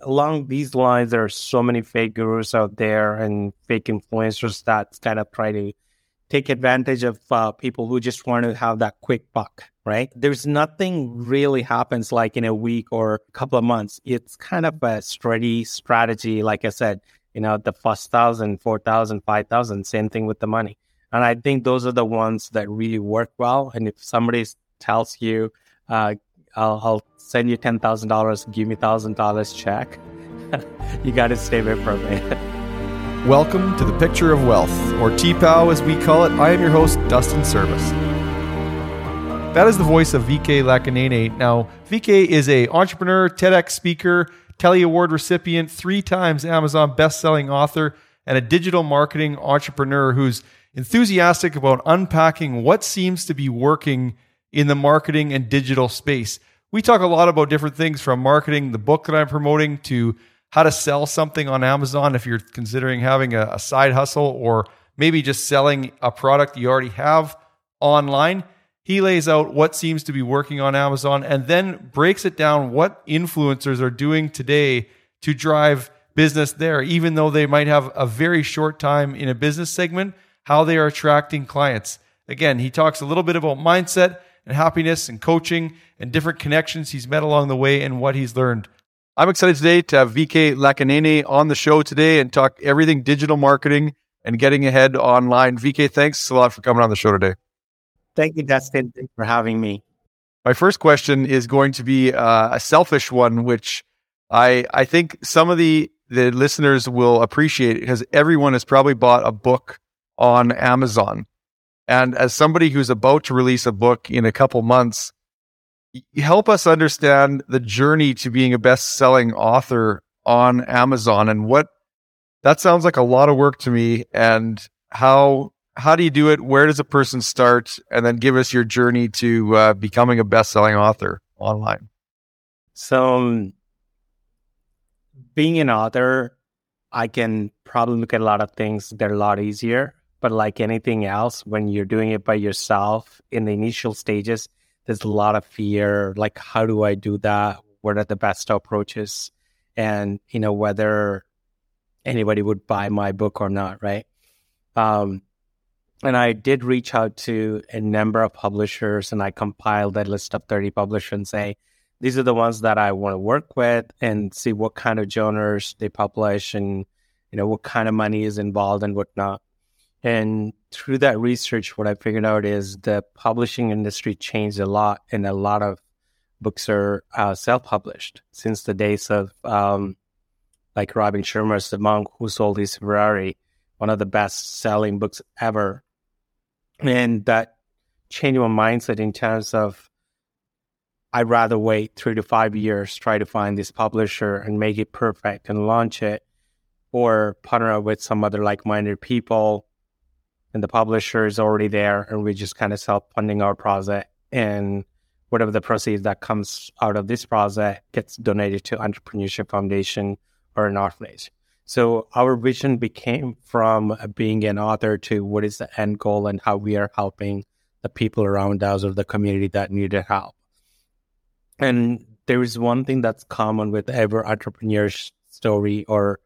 along these lines, there are so many fake gurus out there and fake influencers that kind of try to take advantage of uh, people who just want to have that quick buck, right? There's nothing really happens like in a week or a couple of months. It's kind of a steady strategy. Like I said, you know, the first thousand, four thousand, five thousand, same thing with the money. And I think those are the ones that really work well. And if somebody tells you, uh, I'll, I'll, send you $10,000, give me $1,000 check, you got to stay away from me. Welcome to the Picture of Wealth, or TPOW as we call it. I am your host, Dustin Service. That is the voice of VK Lakkineni. Now, VK is a entrepreneur, TEDx speaker, Telly Award recipient, three times Amazon best-selling author, and a digital marketing entrepreneur who's enthusiastic about unpacking what seems to be working in the marketing and digital space. We talk a lot about different things from marketing the book that I'm promoting to how to sell something on Amazon if you're considering having a, a side hustle or maybe just selling a product you already have online. He lays out what seems to be working on Amazon and then breaks it down what influencers are doing today to drive business there, even though they might have a very short time in a business segment, how they are attracting clients. Again, he talks a little bit about mindset and happiness and coaching and different connections he's met along the way and what he's learned. I'm excited today to have VK Lakkineni on the show today and talk everything digital marketing and getting ahead online. VK, thanks a lot for coming on the show today. Thank you, Dustin, for having me. My first question is going to be uh, a selfish one, which I I think some of the the listeners will appreciate because everyone has probably bought a book on Amazon. And as somebody who's about to release a book in a couple months, help us understand the journey to being a best-selling author on Amazon and what that sounds like a lot of work to me. And how how do you do it? Where does a person start? And then give us your journey to uh, becoming a best-selling author online. So um, being an author i can probably look at a lot of things that are a lot easier but like anything else when you're doing it by yourself in the initial stages there's a lot of fear like how do i do that? What are the best approaches? And you know whether anybody would buy my book or not right? Um, and i did reach out to a number of publishers and i compiled that list of 30 publishers and say these are the ones that i want to work with and see what kind of genres they publish and you know what kind of money is involved and whatnot and through that research, what I figured out is the publishing industry changed a lot, and a lot of books are uh, self-published since the days of um, like Robin Sharma's The Monk Who Sold His Ferrari, one of the best-selling books ever, and that changed my mindset in terms of I'd rather wait three to five years, try to find this publisher and make it perfect and launch it, or partner up with some other like-minded people and the publisher is already there and we're just kind of self-funding our project and whatever the proceeds that comes out of this project gets donated to entrepreneurship foundation or an orphanage so our vision became from being an author to what is the end goal and how we are helping the people around us or the community that needed help. And there is one thing that's common with every entrepreneur story or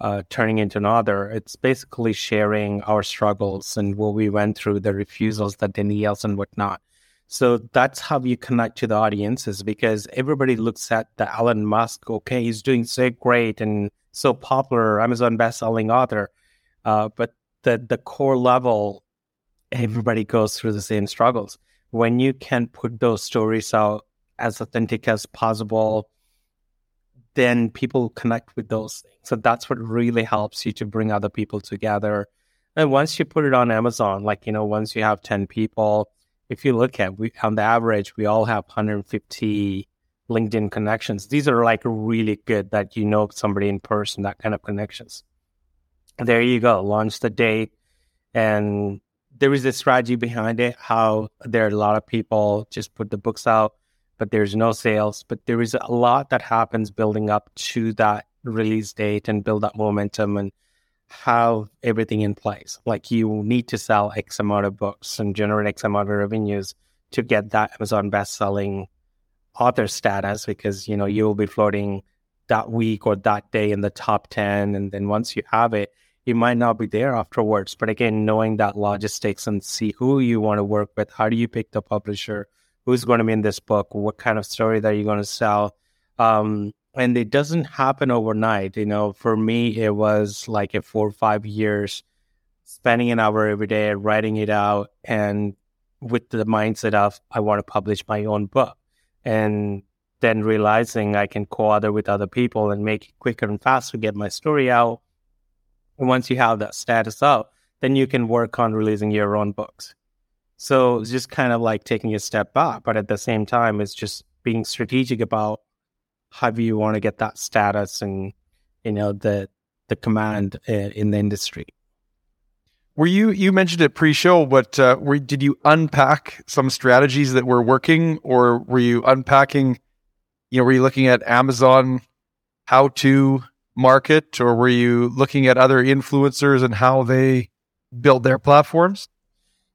uh, turning into another. It's basically sharing our struggles and what we went through, the refusals, that the denials, and whatnot. So that's how you connect to the audiences because everybody looks at the Elon Musk. Okay, he's doing so great and so popular, Amazon best-selling author. Uh, but the the core level, everybody goes through the same struggles. When you can put those stories out as authentic as possible, then people connect with those things. So that's what really helps you to bring other people together. And once you put it on Amazon, like, you know, once you have 10 people, if you look at, we, on the average, we all have 150 LinkedIn connections. These are like really good that you know somebody in person, that kind of connections. There you go, launch the date. And there is a strategy behind it, how there are a lot of people just put the books out but there's no sales. But there is a lot that happens building up to that release date and build that momentum and have everything in place. Like you need to sell X amount of books and generate X amount of revenues to get that Amazon best selling author status because you know you will be floating that week or that day in the top 10. And then once you have it, you might not be there afterwards. But again, knowing that logistics and see who you want to work with, how do you pick the publisher, who's going to be in this book, what kind of story that you're going to sell. Um, and it doesn't happen overnight. You know, for me, it was like a four or five years spending an hour every day writing it out and with the mindset of I want to publish my own book. And then realizing I can co-author with other people and make it quicker and faster, to get my story out. And once you have that status up, then you can work on releasing your own books. So it's just kind of like taking a step back, but at the same time, it's just being strategic about how you want to get that status and you know the the command in the industry. Were you you mentioned it pre-show, but uh, were, did you unpack some strategies that were working, or were you unpacking? You know, were you looking at Amazon how to market, or were you looking at other influencers and how they build their platforms?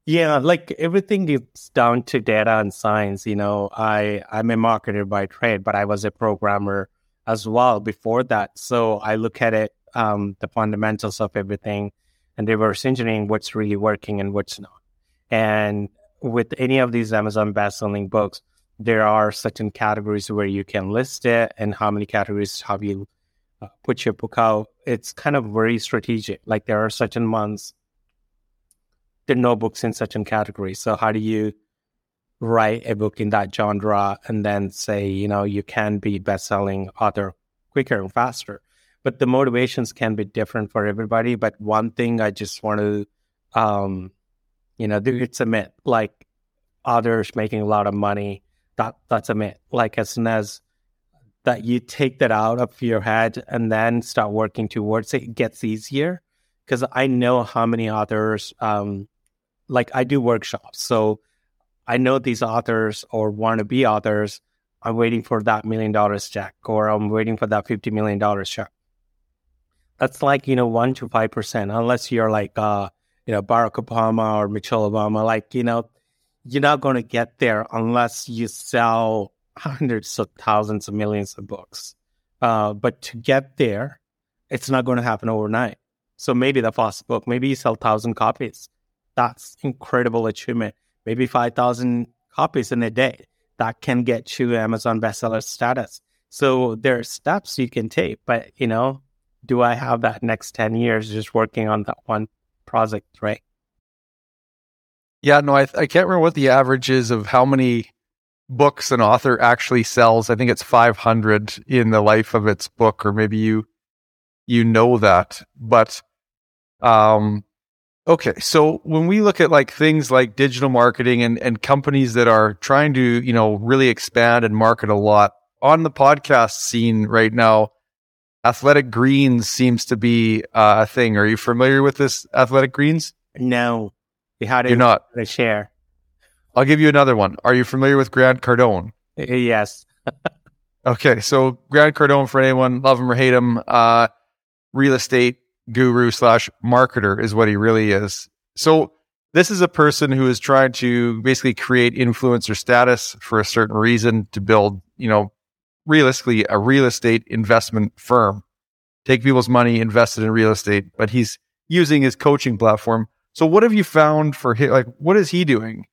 Yeah, like everything is down to data and science. You know, I I'm a marketer by trade, but I was a programmer as well before that. So I look at it, um, the fundamentals of everything and reverse engineering what's really working and what's not. And with any of these Amazon best-selling books, there are certain categories where you can list it, and how many categories have you uh, put your book out. It's kind of very strategic. Like there are certain months, there are no books in certain categories. So how do you write a book in that genre and then say, you know, you can be best-selling author quicker and faster? but the motivations can be different for everybody. But one thing I just want to, um, you know, do it's a myth. Like others making a lot of money, that that's a myth. Like as soon as that you take that out of your head and then start working towards it, it gets easier. Because I know how many authors, um, like I do workshops, so I know these authors or want to be authors. I'm waiting for that million dollars check, or I'm waiting for that fifty million dollars check that's like you know one to five percent, unless you're like uh, you know Barack Obama or Michelle Obama. Like you know, you're not going to get there unless you sell hundreds of thousands of millions of books. Uh, but to get there, it's not going to happen overnight. So maybe the first book, maybe you sell thousand copies. That's incredible achievement. Maybe five thousand copies in a day. That can get you Amazon bestseller status. So there are steps you can take, but you know, do I have that next 10 years just working on that one project, right? Yeah, no, I, I can't remember what the average is of how many books an author actually sells. I think it's 500 in the life of its book, or maybe you you know that. But um, okay, so when we look at like things like digital marketing and and companies that are trying to you know really expand and market a lot on the podcast scene right now, Athletic Greens seems to be uh, a thing. Are you familiar with this Athletic Greens? No. How do You're not. To share. I'll give you another one. Are you familiar with Grant Cardone? Yes. okay, so Grant Cardone, for anyone love him or hate him, uh, real estate guru slash marketer is what he really is. So this is a person who is trying to basically create influencer status for a certain reason to build, you know, realistically a real estate investment firm, take people's money, invest it in real estate, but he's using his coaching platform. So what have you found for him? Like, what is he doing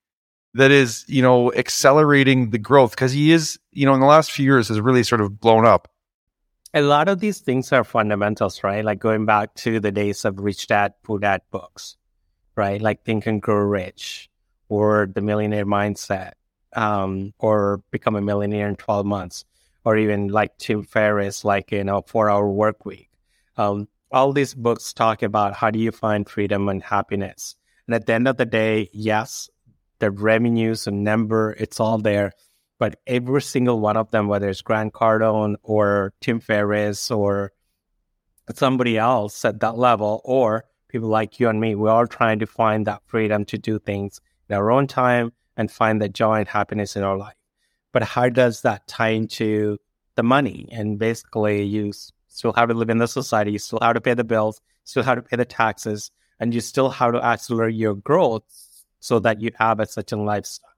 that is, you know, accelerating the growth? Cause he is, you know, in the last few years has really sort of blown up. A lot of these things are fundamentals, right? Like going back to the days of Rich Dad, Poor Dad books, right? Like Think and Grow Rich or The Millionaire Mindset um, or Become a Millionaire in 12 Months or even like Tim Ferriss, like, you know, four hour work week. Um, all these books talk about how do you find freedom and happiness. And at the end of the day, yes, the revenues and number, it's all there. But every single one of them, whether it's Grant Cardone or Tim Ferriss or somebody else at that level, or people like you and me, we're trying to find that freedom to do things in our own time and find the joy and happiness in our life but how does that tie into the money? And basically, you still have to live in the society, you still have to pay the bills, still have to pay the taxes, and you still have to accelerate your growth so that you have a certain lifestyle.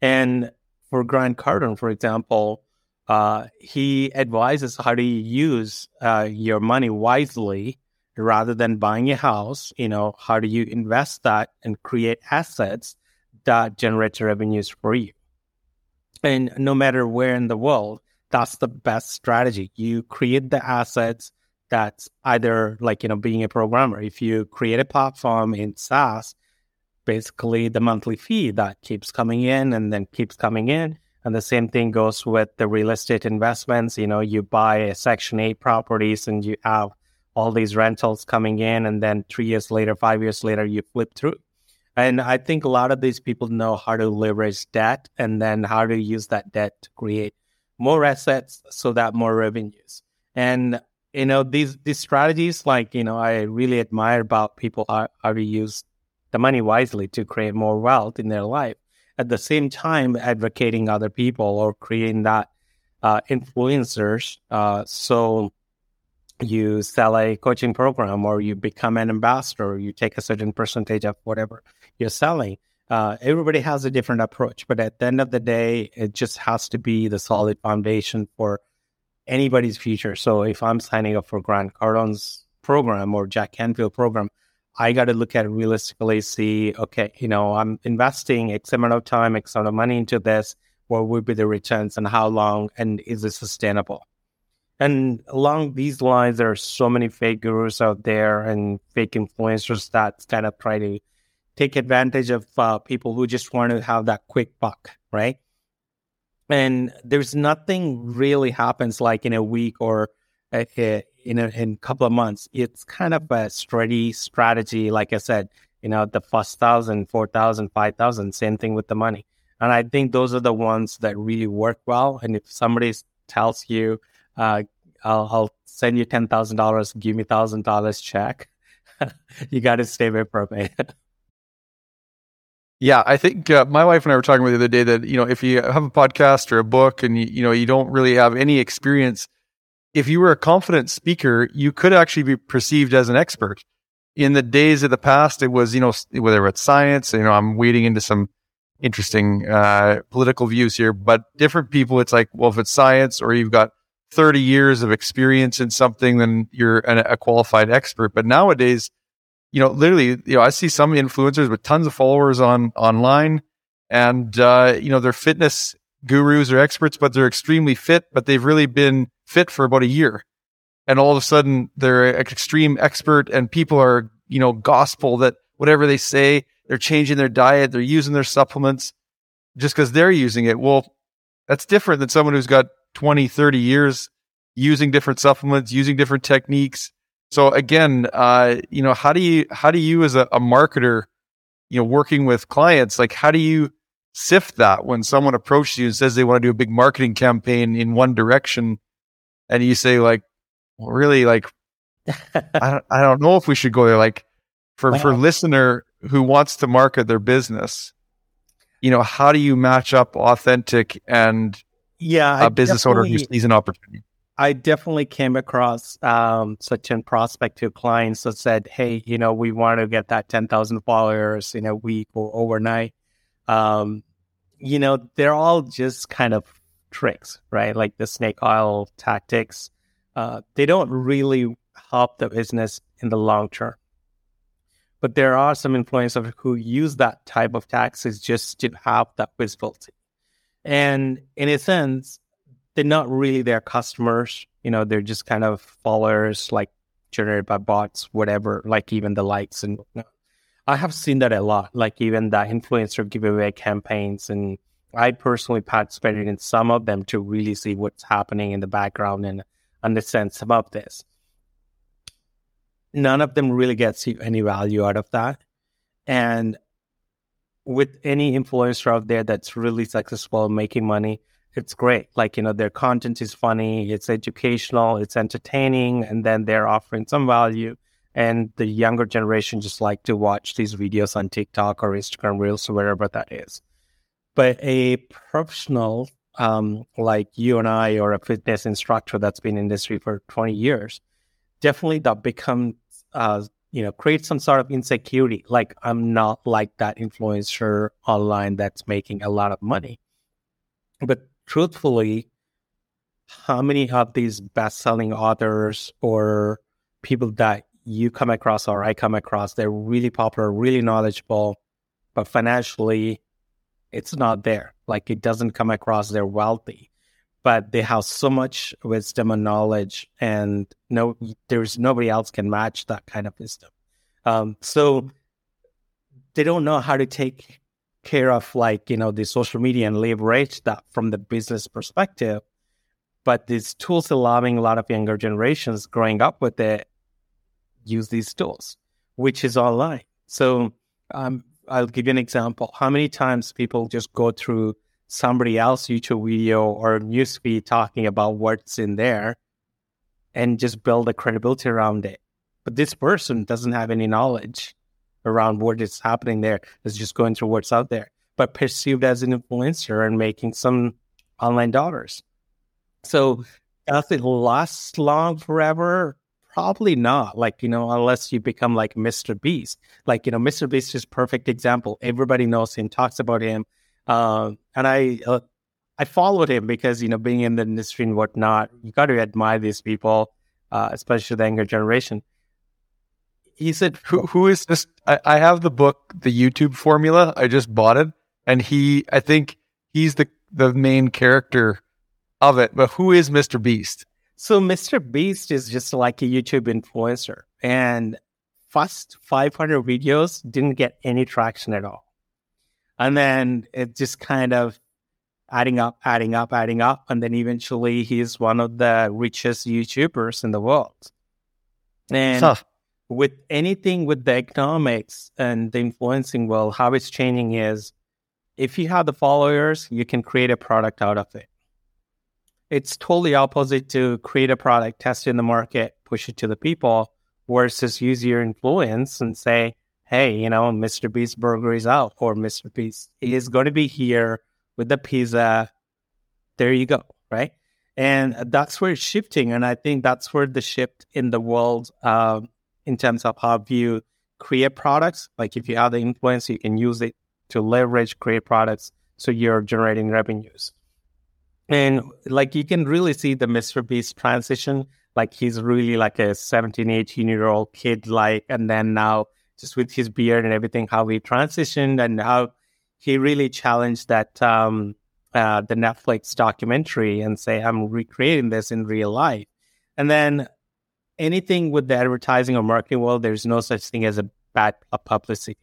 And for Grant Cardone, for example, uh, he advises how to use uh, your money wisely rather than buying a house. You know, how do you invest that and create assets that generate revenues for you? And no matter where in the world, that's the best strategy. You create the assets that's either like, you know, being a programmer. If you create a platform in SaaS, basically the monthly fee that keeps coming in and then keeps coming in. And the same thing goes with the real estate investments. You know, you buy a Section 8 properties and you have all these rentals coming in. And then three years later, five years later, you flip through. And I think a lot of these people know how to leverage debt and then how to use that debt to create more assets so that more revenues. And you know these these strategies, like you know, I really admire about people how, how to use the money wisely to create more wealth in their life. At the same time, advocating other people or creating that uh, influencers. Uh, so you sell a coaching program or you become an ambassador, you take a certain percentage of whatever you're selling. Uh, everybody has a different approach, but at the end of the day, it just has to be the solid foundation for anybody's future. So if I'm signing up for Grant Cardone's program or Jack Canfield program, I got to look at realistically, see, okay, you know, I'm investing X amount of time, X amount of money into this. What would be the returns and how long? And is it sustainable? And along these lines, there are so many fake gurus out there and fake influencers that kind of try to take advantage of uh, people who just want to have that quick buck, right? And there's nothing really happens like in a week or a, a, in a, in couple of months. It's kind of a steady strategy. Like I said, you know, the first thousand, four thousand, five thousand, same thing with the money. And I think those are the ones that really work well. And if somebody tells you, uh, I'll, I'll send you ten thousand dollars, give me thousand dollars check, you got to stay away from it. Yeah, I think uh, my wife and I were talking about the other day that you know if you have a podcast or a book and you, you know you don't really have any experience, if you were a confident speaker, you could actually be perceived as an expert. In the days of the past, it was you know whether it's science, you know I'm wading into some interesting uh, political views here, but different people, it's like well if it's science or you've got 30 years of experience in something, then you're an, a qualified expert. But nowadays you know, literally, you know, I see some influencers with tons of followers on online, and uh, you know, they're fitness gurus or experts, but they're extremely fit, but they've really been fit for about a year, and all of a sudden they're an extreme expert, and people are, you know, gospel that whatever they say, they're changing their diet, they're using their supplements just because they're using it. Well, that's different than someone who's got 20, 30 years using different supplements, using different techniques, so again, uh, you know, how do you how do you as a, a marketer, you know, working with clients, like how do you sift that when someone approaches you and says they want to do a big marketing campaign in one direction, and you say like, well, really, like, I don't I don't know if we should go there. Like, for well, for listener who wants to market their business, you know, how do you match up authentic and yeah, a business owner who sees an opportunity? I definitely came across um, such an prospective clients that said, "Hey, you know, we want to get that ten thousand followers in a week or overnight." Um, you know, they're all just kind of tricks, right? Like the snake oil tactics. Uh, they don't really help the business in the long term. But there are some influencers who use that type of tactics just to have that visibility. And in a sense, they're not really their customers. You know, they're just kind of followers, like generated by bots, whatever, like even the likes and whatnot. I have seen that a lot, like even the influencer giveaway campaigns. And I personally participated in some of them to really see what's happening in the background and understand some of this. None of them really gets you any value out of that. And with any influencer out there that's really successful making money, it's great. Like, you know, their content is funny, it's educational, it's entertaining, and then they're offering some value. And the younger generation just like to watch these videos on TikTok or Instagram Reels or wherever that is. But a professional um, like you and I, or a fitness instructor that's been in industry for 20 years, definitely that becomes, uh, you know, creates some sort of insecurity. Like, I'm not like that influencer online that's making a lot of money. But truthfully, how many of these best-selling authors or people that you come across or I come across, they're really popular, really knowledgeable, but financially, it's not there. Like it doesn't come across they're wealthy, but they have so much wisdom and knowledge, and no, there's nobody else can match that kind of wisdom. Um, so they don't know how to take care of like you know the social media and leverage that from the business perspective but these tools allowing a lot of younger generations growing up with it use these tools, which is online. So um, I'll give you an example. How many times people just go through somebody else YouTube video or newsfeed talking about what's in there and just build a credibility around it. But this person doesn't have any knowledge around what is happening there. It's just going through what's out there, but perceived as an influencer and making some online dollars. So does it last long forever? Probably not. Like, you know, unless you become like Mr. Beast. Like, you know, Mr. Beast is perfect example. Everybody knows him, talks about him. Uh, and I, uh, I followed him because, you know, being in the industry and whatnot, you got to admire these people, uh, especially the younger generation. He said, who, who is this? I, I have the book, The YouTube Formula. I just bought it. And he, I think he's the, the main character of it. But who is Mr. Beast? So Mr. Beast is just like a YouTube influencer. And first 500 videos didn't get any traction at all. And then it just kind of adding up, adding up, adding up. And then eventually he's one of the richest YouTubers in the world. And Tough. with anything with the economics and the influencing world, how it's changing is if you have the followers, you can create a product out of it it's totally opposite to create a product, test it in the market, push it to the people, versus use your influence and say, hey, you know, Mr. Beast burger is out, or Mr. Beast is going to be here with the pizza. There you go, right? And that's where it's shifting. And I think that's where the shift in the world, um, in terms of how you create products, like if you have the influence, you can use it to leverage, create products. So you're generating revenues. And like you can really see the Mr. Beast transition. Like he's really like a 17, 18 year old kid, like, and then now just with his beard and everything, how he transitioned and how he really challenged that, um, uh, the Netflix documentary and say, I'm recreating this in real life. And then anything with the advertising or marketing world, there's no such thing as a bad publicity.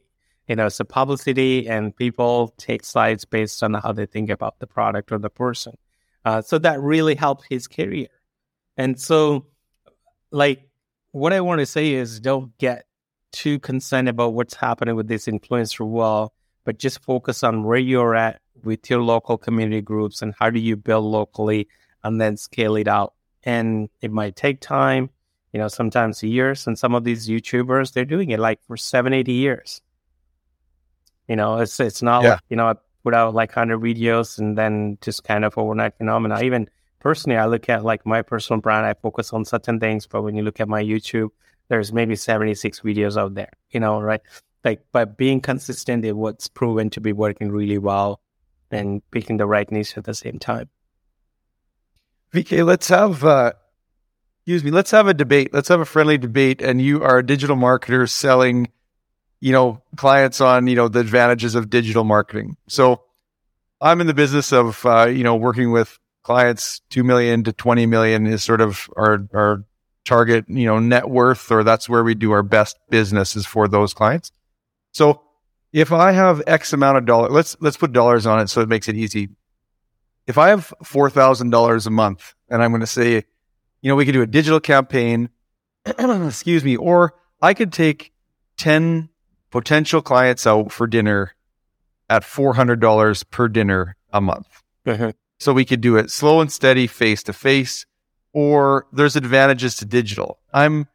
You know, it's a publicity and people take slides based on how they think about the product or the person. Uh, so that really helped his career. And so, like, what I want to say is don't get too concerned about what's happening with this influencer wall, but just focus on where you're at with your local community groups and how do you build locally and then scale it out. And it might take time, you know, sometimes years. And some of these YouTubers, they're doing it like for seven, 80 years. You know, it's it's not yeah. like, you know, put out like 100 videos and then just kind of overnight phenomena. Even personally, I look at like my personal brand, I focus on certain things, but when you look at my YouTube, there's maybe 76 videos out there, you know, right? Like, but being consistent is what's proven to be working really well and picking the right niche at the same time. VK, let's have, uh, excuse me, let's have a debate. Let's have a friendly debate. And you are a digital marketer selling you know, clients on, you know, the advantages of digital marketing. So I'm in the business of, uh, you know, working with clients, 2 million to 20 million is sort of our, our target, you know, net worth, or that's where we do our best business is for those clients. So if I have X amount of dollars, let's, let's put dollars on it so it makes it easy. If I have $4,000 a month and I'm going to say, you know, we could do a digital campaign, excuse me, or I could take 10 potential clients out for dinner at $400 per dinner a month. Uh-huh. So we could do it slow and steady, face to face, or there's advantages to digital. I'm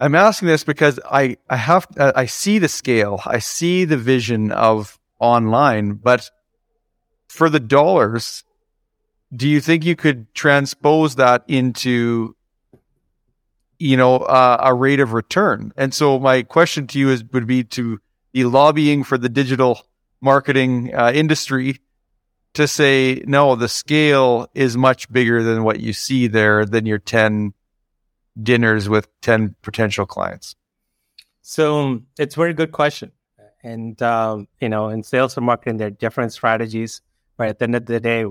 I'm asking this because I I have I see the scale, I see the vision of online, but for the dollars, do you think you could transpose that into you know, uh, a rate of return. And so my question to you is would be to be lobbying for the digital marketing uh, industry to say, no, the scale is much bigger than what you see there than your 10 dinners with 10 potential clients? So it's a very good question. And, um, you know, in sales and marketing, there are different strategies. But at the end of the day,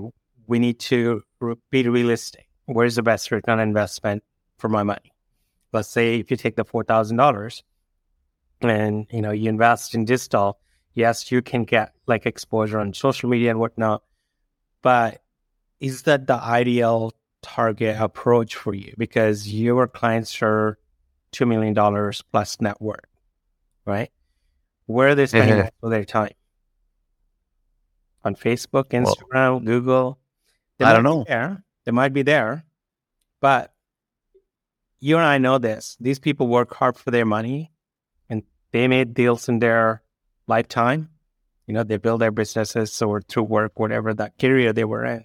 we need to be realistic. Where's the best return on investment for my money? Let's say if you take the $4,000 and, you know, you invest in digital, yes, you can get like exposure on social media and whatnot. But is that the ideal target approach for you? Because your clients are $2 million plus net worth, right? Where are they spending mm-hmm. of their time? On Facebook, Instagram, well, Google? They I don't know. There. They might be there, but you and I know this. These people work hard for their money and they made deals in their lifetime. You know, they build their businesses or through work, whatever that career they were in.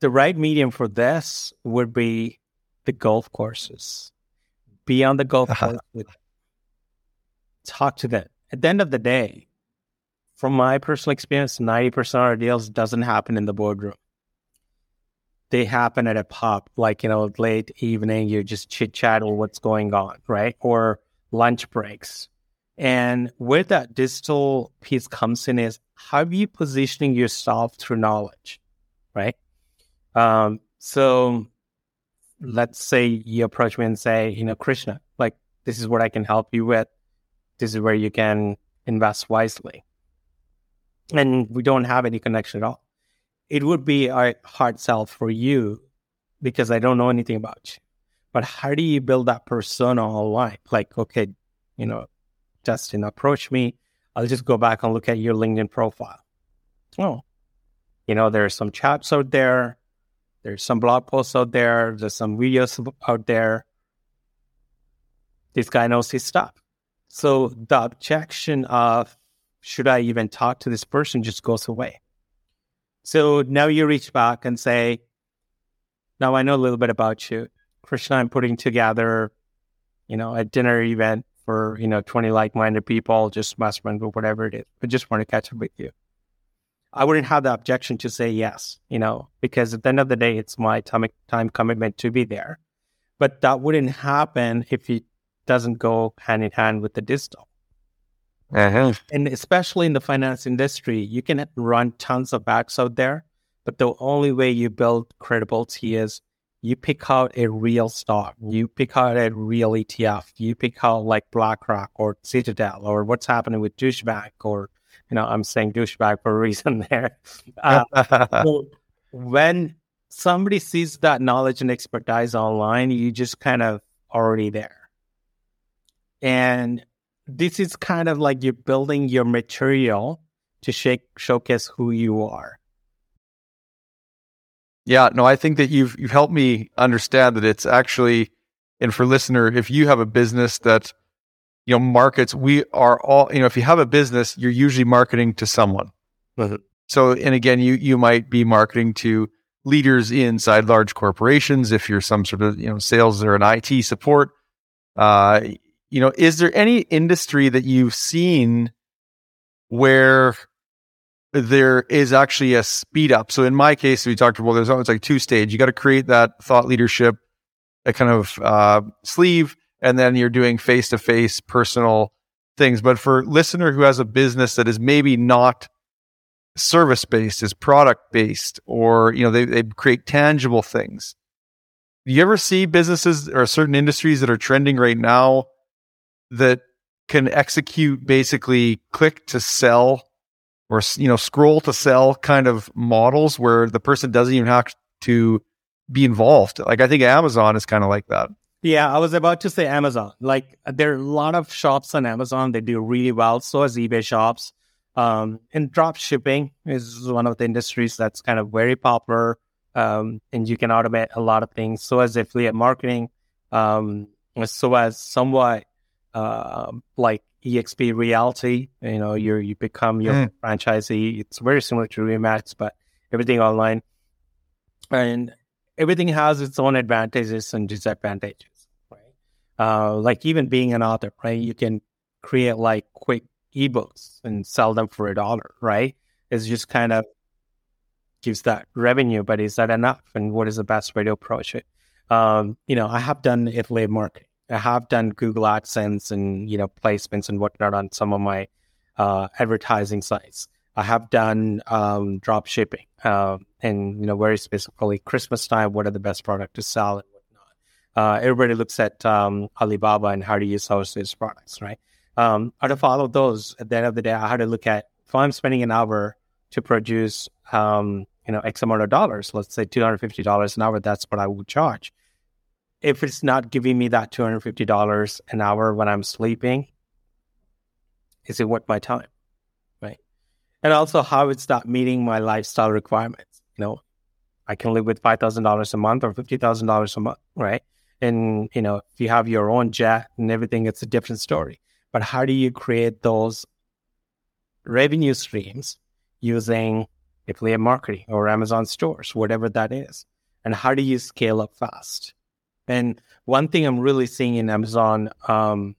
The right medium for this would be the golf courses. Be on the golf uh-huh. course with them. talk to them. At the end of the day, from my personal experience, 90% of our deals doesn't happen in the boardroom. They happen at a pub, like, you know, late evening, you just chit chat or what's going on, right? Or lunch breaks. And where that digital piece comes in is how are you positioning yourself through knowledge, right? Um, so let's say you approach me and say, you know, Krishna, like, this is what I can help you with. This is where you can invest wisely and we don't have any connection at all. It would be a hard sell for you because I don't know anything about you. But how do you build that persona online? Like, okay, you know, Justin, approach me. I'll just go back and look at your LinkedIn profile. Oh, you know, there's some chats out there. There's some blog posts out there. There's some videos out there. This guy knows his stuff. So the objection of should I even talk to this person just goes away. So now you reach back and say, now I know a little bit about you. Krishna, I'm putting together, you know, a dinner event for, you know, 20 like-minded people, just mastermind or whatever it is. I just want to catch up with you. I wouldn't have the objection to say yes, you know, because at the end of the day, it's my time, time commitment to be there. But that wouldn't happen if it doesn't go hand in hand with the digital. Uh-huh. And especially in the finance industry, you can run tons of backs out there, but the only way you build credibility is you pick out a real stock, you pick out a real ETF, you pick out like BlackRock or Citadel or what's happening with douchebag or you know I'm saying douchebag for a reason there. Uh, so when somebody sees that knowledge and expertise online, you just kind of already there. And this is kind of like you're building your material to shake, showcase who you are. Yeah, no, I think that you've you've helped me understand that it's actually, and for listener, if you have a business that you know markets, we are all you know, if you have a business, you're usually marketing to someone. Mm-hmm. So, and again, you you might be marketing to leaders inside large corporations. If you're some sort of you know sales or an IT support, uh, you know, is there any industry that you've seen where there is actually a speed up? So in my case, we talked about there's always like two stage. You got to create that thought leadership, a kind of uh, sleeve, and then you're doing face to face personal things. But for listener who has a business that is maybe not service based, is product based, or you know they they create tangible things. Do you ever see businesses or certain industries that are trending right now that can execute basically click to sell or you know scroll to sell kind of models where the person doesn't even have to be involved. Like I think Amazon is kind of like that. Yeah, I was about to say Amazon. Like there are a lot of shops on Amazon they do really well. So as eBay shops. Um, and drop shipping is one of the industries that's kind of very popular. Um, and you can automate a lot of things. So as affiliate marketing, um, so as somewhat uh, like EXP Realty You know, you you become your mm. franchisee. It's very similar to Remax, but everything online, and everything has its own advantages and disadvantages. Right? Uh, like even being an author, right? You can create like quick ebooks and sell them for a dollar, right? It's just kind of gives that revenue, but is that enough? And what is the best way to approach it? Um, you know, I have done affiliate marketing. I have done Google AdSense and you know placements and whatnot on some of my uh, advertising sites. I have done um, drop shipping uh, and you know very specifically Christmas time. What are the best product to sell and whatnot? Uh, everybody looks at um, Alibaba and how do you source these products, right? Um, out of all of those, at the end of the day, I had to look at if I'm spending an hour to produce um, you know X amount of dollars, let's say two hundred fifty dollars an hour. That's what I would charge. If it's not giving me that two hundred fifty dollars an hour when I'm sleeping, is it worth my time? Right. And also how it's not meeting my lifestyle requirements. You know, I can live with five thousand dollars a month or fifty thousand dollars a month, right? And you know, if you have your own jet and everything, it's a different story. But how do you create those revenue streams using affiliate marketing or Amazon stores, whatever that is? And how do you scale up fast? And one thing I'm really seeing in Amazon um,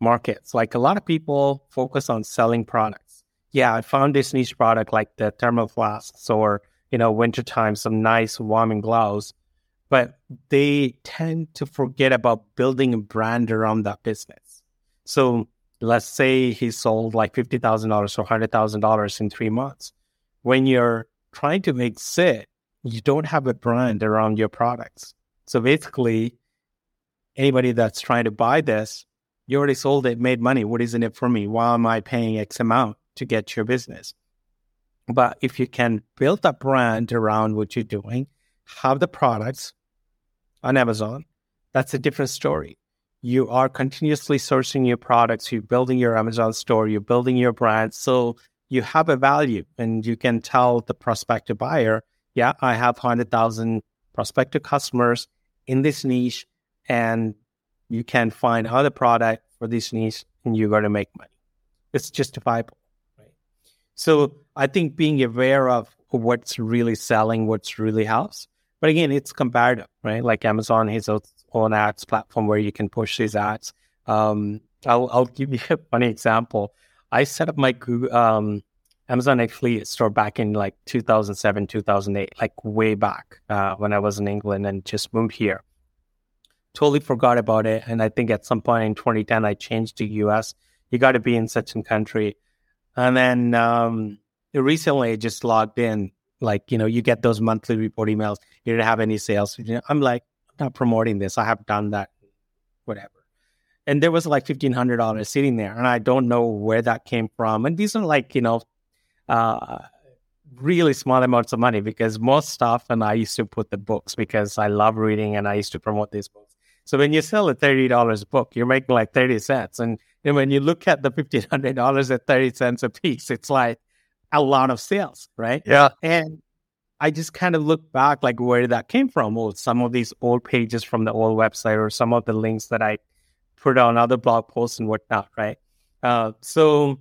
markets, like a lot of people focus on selling products yeah, I found this niche product like the thermal flasks or, you know, wintertime, some nice warming gloves, but they tend to forget about building a brand around that business. So let's say he sold like $50,000 or $100,000 in three months. When you're trying to make sit, you don't have a brand around your products. So basically, anybody that's trying to buy this, you already sold it, made money. What is in it for me? Why am I paying X amount? to get your business. But if you can build a brand around what you're doing, have the products on Amazon, that's a different story. You are continuously sourcing your products, you're building your Amazon store, you're building your brand. So you have a value and you can tell the prospective buyer, yeah, I have 100,000 prospective customers in this niche and you can find other product for this niche and you're going to make money. It's justifiable. Right. So I think being aware of what's really selling, what's really helps. But again, it's comparative, right? Like Amazon has its own ads platform where you can push these ads. Um, I'll, I'll give you a funny example. I set up my Google, um, Amazon actually started back in like 2007, 2008, like way back uh, when I was in England and just moved here. Totally forgot about it. And I think at some point in 2010, I changed to US. You got to be in such a country and then um, recently, I just logged in. Like, you know, you get those monthly report emails. You didn't have any sales. I'm like, I'm not promoting this. I have done that, whatever. And there was like $1,500 sitting there. And I don't know where that came from. And these are like, you know, uh, really small amounts of money because most stuff, and I used to put the books because I love reading and I used to promote these books. So when you sell a $30 book, you're making like 30 cents. And and when you look at the fifteen hundred dollars at thirty cents a piece, it's like a lot of sales, right? Yeah. And I just kind of look back, like where that came from. Or some of these old pages from the old website, or some of the links that I put on other blog posts and whatnot, right? Uh, so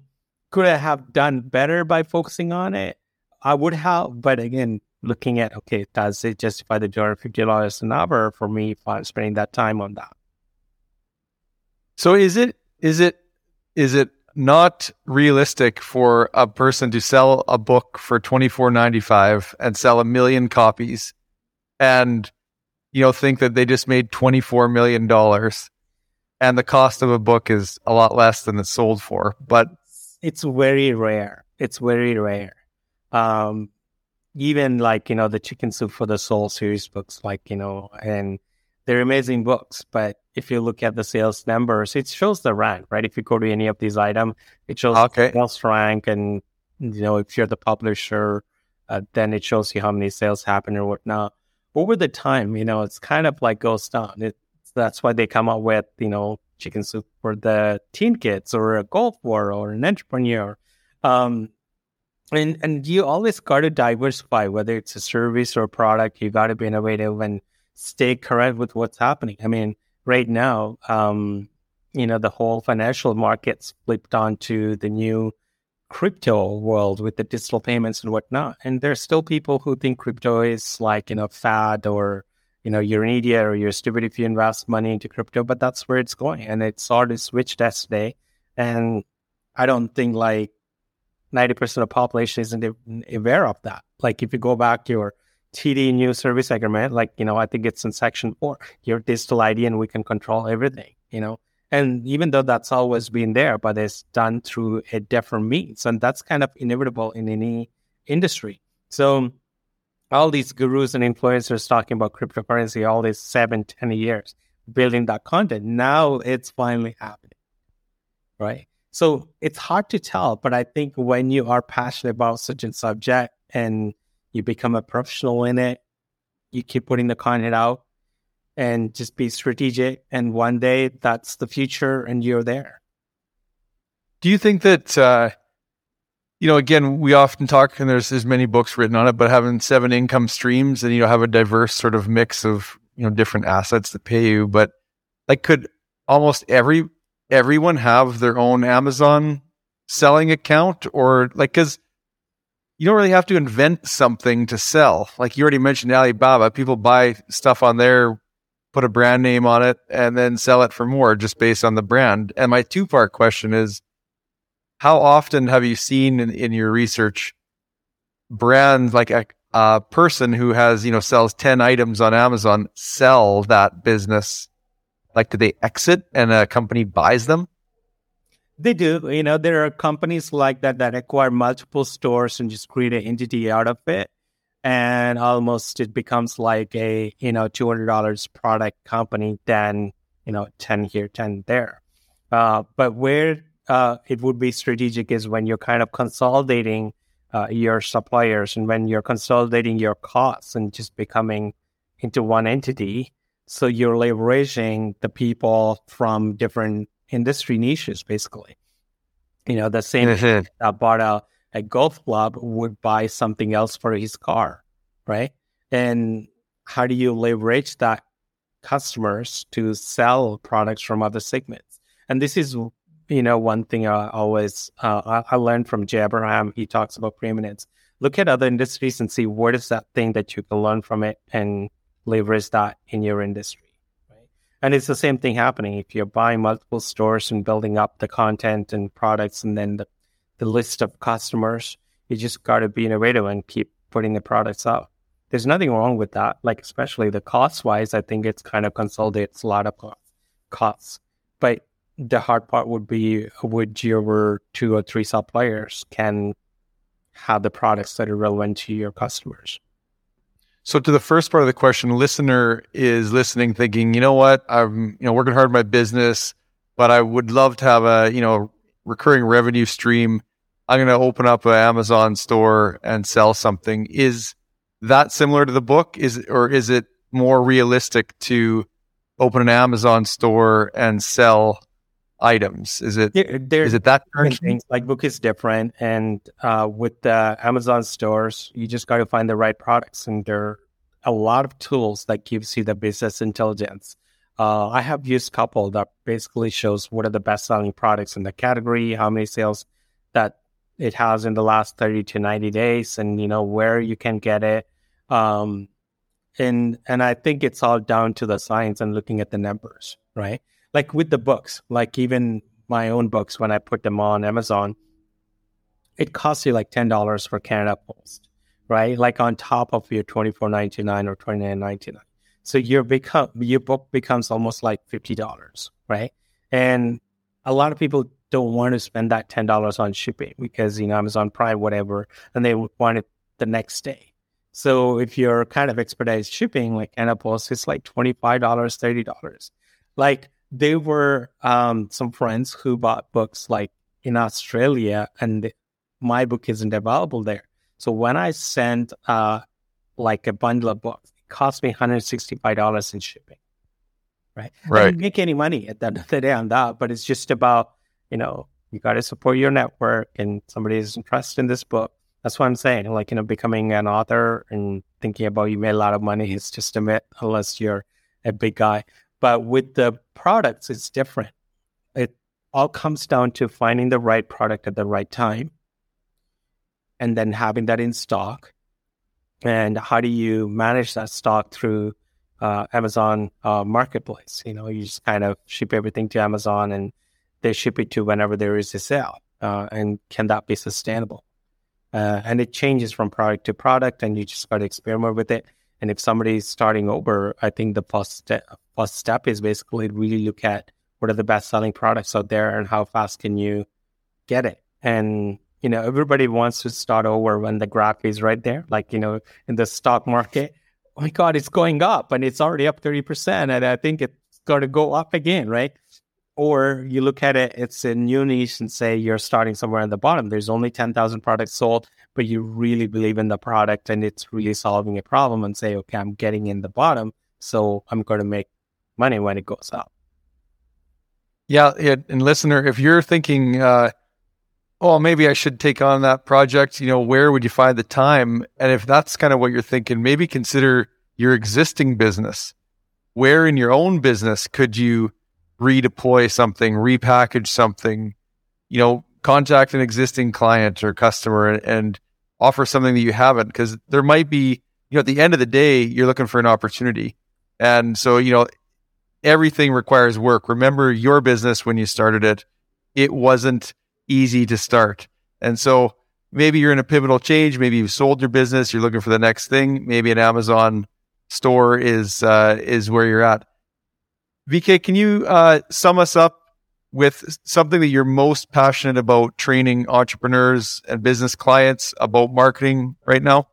could I have done better by focusing on it? I would have, but again, looking at okay, does it justify the two hundred fifty dollars an hour for me if I'm spending that time on that? So is it is it is it not realistic for a person to sell a book for twenty four ninety five and sell a million copies and you know think that they just made twenty four million dollars and the cost of a book is a lot less than it's sold for. But it's very rare. It's very rare. Um, even like you know the Chicken Soup for the Soul series books, like you know, and they're amazing books, but if you look at the sales numbers, it shows the rank, right? If you go to any of these items, it shows okay. sales rank, and you know if you're the publisher, uh, then it shows you how many sales happen or whatnot. Over the time, you know, it's kind of like goes down. It, that's why they come up with you know chicken soup for the teen kids or a golf war or an entrepreneur. Um, and and you always got to diversify, whether it's a service or a product. You got to be innovative and stay current with what's happening. I mean, right now, um, you know, the whole financial markets flipped onto the new crypto world with the digital payments and whatnot. And there's still people who think crypto is like, you know, fad or, you know, you're an idiot or you're stupid if you invest money into crypto, but that's where it's going. And it's already switched yesterday. And I don't think like 90% of the population isn't aware of that. Like if you go back to your TD new service agreement, like, you know, I think it's in section four, your digital ID and we can control everything, you know. And even though that's always been there, but it's done through a different means. And that's kind of inevitable in any industry. So all these gurus and influencers talking about cryptocurrency all these seven, ten years, building that content. Now it's finally happening. Right. So it's hard to tell, but I think when you are passionate about such a subject and you become a professional in it, you keep putting the content out and just be strategic. And one day that's the future and you're there. Do you think that, uh, you know, again, we often talk, and there's there's many books written on it, but having seven income streams and you know have a diverse sort of mix of you know different assets that pay you, but like could almost every everyone have their own Amazon selling account or like because you don't really have to invent something to sell. Like you already mentioned Alibaba, people buy stuff on there, put a brand name on it, and then sell it for more just based on the brand. And my two part question is how often have you seen in, in your research brands like a, a person who has, you know, sells 10 items on Amazon sell that business like, do they exit and a company buys them? They do. You know, there are companies like that that acquire multiple stores and just create an entity out of it. And almost it becomes like a, you know, $200 product company, then, you know, 10 here, 10 there. Uh, but where uh, it would be strategic is when you're kind of consolidating uh, your suppliers and when you're consolidating your costs and just becoming into one entity so you're leveraging the people from different industry niches, basically. You know, the same mm-hmm. that bought a, a golf club would buy something else for his car, right? And how do you leverage that customers to sell products from other segments? And this is, you know, one thing I always uh, I learned from Jay Abraham. He talks about preeminence. Look at other industries and see what is that thing that you can learn from it and leverage that in your industry. Right? And it's the same thing happening if you're buying multiple stores and building up the content and products and then the, the list of customers. You just got to be innovative and keep putting the products out. There's nothing wrong with that. Like, especially the cost wise, I think it's kind of consolidates a lot of costs. But the hard part would be would your two or three suppliers can have the products that are relevant to your customers. So to the first part of the question, listener is listening, thinking, you know what, I'm you know working hard in my business, but I would love to have a you know recurring revenue stream. I'm going to open up an Amazon store and sell something. Is that similar to the book? Is or is it more realistic to open an Amazon store and sell items? Is it there, is it that things like book is different, and uh, with the Amazon stores, you just got to find the right products, and there are a lot of tools that gives you the business intelligence. Uh, I have used a couple that basically shows what are the best selling products in the category, how many sales that it has in the last 30 to 90 days and you know where you can get it um, and and i think it's all down to the science and looking at the numbers right like with the books, like even my own books, when I put them on Amazon, it costs you like ten dollars for Canada Post, right? Like on top of your twenty four ninety nine or twenty nine ninety nine. So your become your book becomes almost like fifty dollars, right? And a lot of people don't want to spend that ten dollars on shipping because you know Amazon Prime, whatever, and they want it the next day. So if you're kind of expedited shipping, like Canada Post, it's like twenty five dollars, thirty dollars. Like they were um, some friends who bought books like in Australia, and my book isn't available there. So when I sent uh, like a bundle of books, it cost me $165 in shipping. Right. Right. I didn't make any money at the end of the day on that, but it's just about, you know, you got to support your network and somebody is interested in this book. That's what I'm saying. Like, you know, becoming an author and thinking about you made a lot of money is just a myth unless you're a big guy. But with the products, it's different. It all comes down to finding the right product at the right time and then having that in stock. And how do you manage that stock through uh, Amazon uh, Marketplace? You know, you just kind of ship everything to Amazon and they ship it to whenever there is a sale. uh, and can that be sustainable? Uh, and it changes from product to product, and you just got to experiment with it. And if somebody's starting over, I think the first step, first step is basically really look at what are the best selling products out there and how fast can you get it. And you know, everybody wants to start over when the graph is right there, like you know, in the stock market. Oh my God, it's going up, and it's already up thirty percent, and I think it's going to go up again, right? Or you look at it, it's a new niche and say you're starting somewhere at the bottom. There's only 10,000 products sold, but you really believe in the product and it's really solving a problem and say, okay, I'm getting in the bottom. So I'm going to make money when it goes up. Yeah. And listener, if you're thinking, uh, oh, maybe I should take on that project, you know, where would you find the time? And if that's kind of what you're thinking, maybe consider your existing business. Where in your own business could you redeploy something, repackage something, you know, contact an existing client or customer and, and offer something that you haven't because there might be, you know, at the end of the day, you're looking for an opportunity. And so, you know, everything requires work. Remember your business when you started it, it wasn't easy to start. And so maybe you're in a pivotal change. Maybe you've sold your business. You're looking for the next thing. Maybe an Amazon store is, uh, is where you're at. VK, can you uh, sum us up with something that you're most passionate about training entrepreneurs and business clients about marketing right now?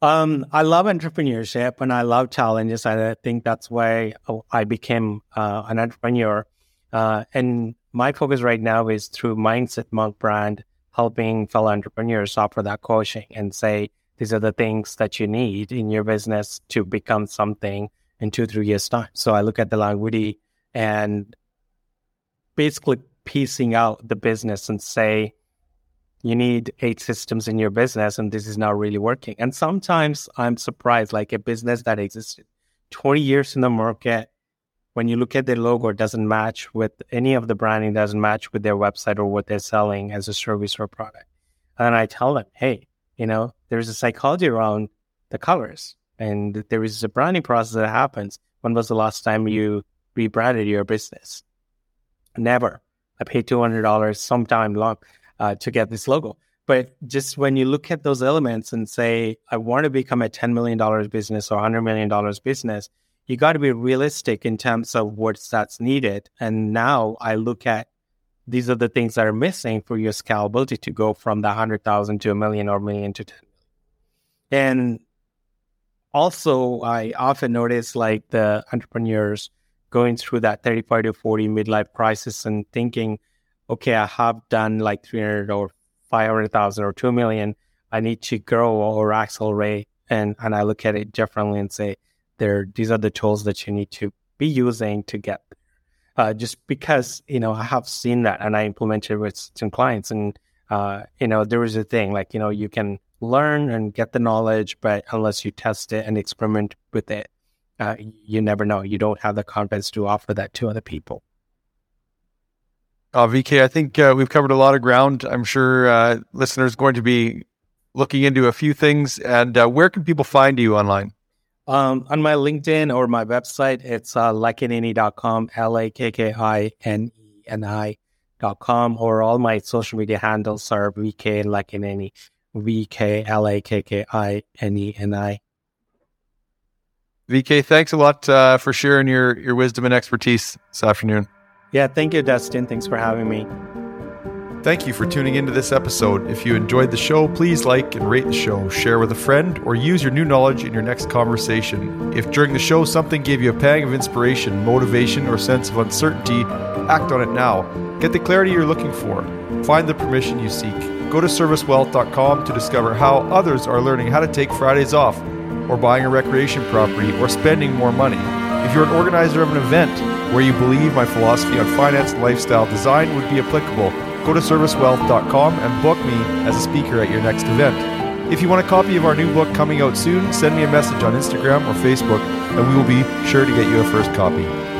Um, I love entrepreneurship and I love challenges. I think that's why I became uh, an entrepreneur. Uh, and my focus right now is through Mindset Monk brand, helping fellow entrepreneurs offer that coaching and say, these are the things that you need in your business to become something in two, three years' time. So I look at the longevity and basically piecing out the business and say, you need eight systems in your business and this is not really working. And sometimes I'm surprised, like a business that existed 20 years in the market, when you look at their logo, it doesn't match with any of the branding, doesn't match with their website or what they're selling as a service or product. And I tell them, hey, you know, there's a psychology around the colors and there is a branding process that happens. When was the last time you rebranded your business? Never. I paid two hundred dollars sometime long uh, to get this logo. But just when you look at those elements and say, I want to become a ten million dollars business or hundred million dollars business, you got to be realistic in terms of what that's needed. And now I look at these are the things that are missing for your scalability to go from the hundred thousand to a million or million to ten. And also, I often notice like the entrepreneurs going through that 35 to 40 midlife crisis and thinking, okay, I have done like 300 or 500,000 or 2 million. I need to grow or accelerate. And, and I look at it differently and say, there, these are the tools that you need to be using to get there. Uh, just because, you know, I have seen that and I implemented with some clients and, uh, you know, there was a thing like, you know, you can learn and get the knowledge, but unless you test it and experiment with it, uh, you never know. You don't have the confidence to offer that to other people. Uh, VK, I think uh, we've covered a lot of ground. I'm sure uh, listeners going to be looking into a few things. And uh, where can people find you online? Um, on my LinkedIn or my website, it's uh, lakkineni.com, L A K K I N E N I.com, or all my social media handles are VK Lakkineni. V K L A K K I N E N I. VK, thanks a lot uh, for sharing your, your wisdom and expertise this afternoon. Yeah, thank you, Dustin. Thanks for having me. Thank you for tuning into this episode. If you enjoyed the show, please like and rate the show, share with a friend, or use your new knowledge in your next conversation. If during the show something gave you a pang of inspiration, motivation, or sense of uncertainty, act on it now. Get the clarity you're looking for. Find the permission you seek. Go to servicewealth.com to discover how others are learning how to take Fridays off, or buying a recreation property, or spending more money. If you're an organizer of an event where you believe my philosophy on finance and lifestyle design would be applicable, go to servicewealth.com and book me as a speaker at your next event. If you want a copy of our new book coming out soon, send me a message on Instagram or Facebook, and we will be sure to get you a first copy.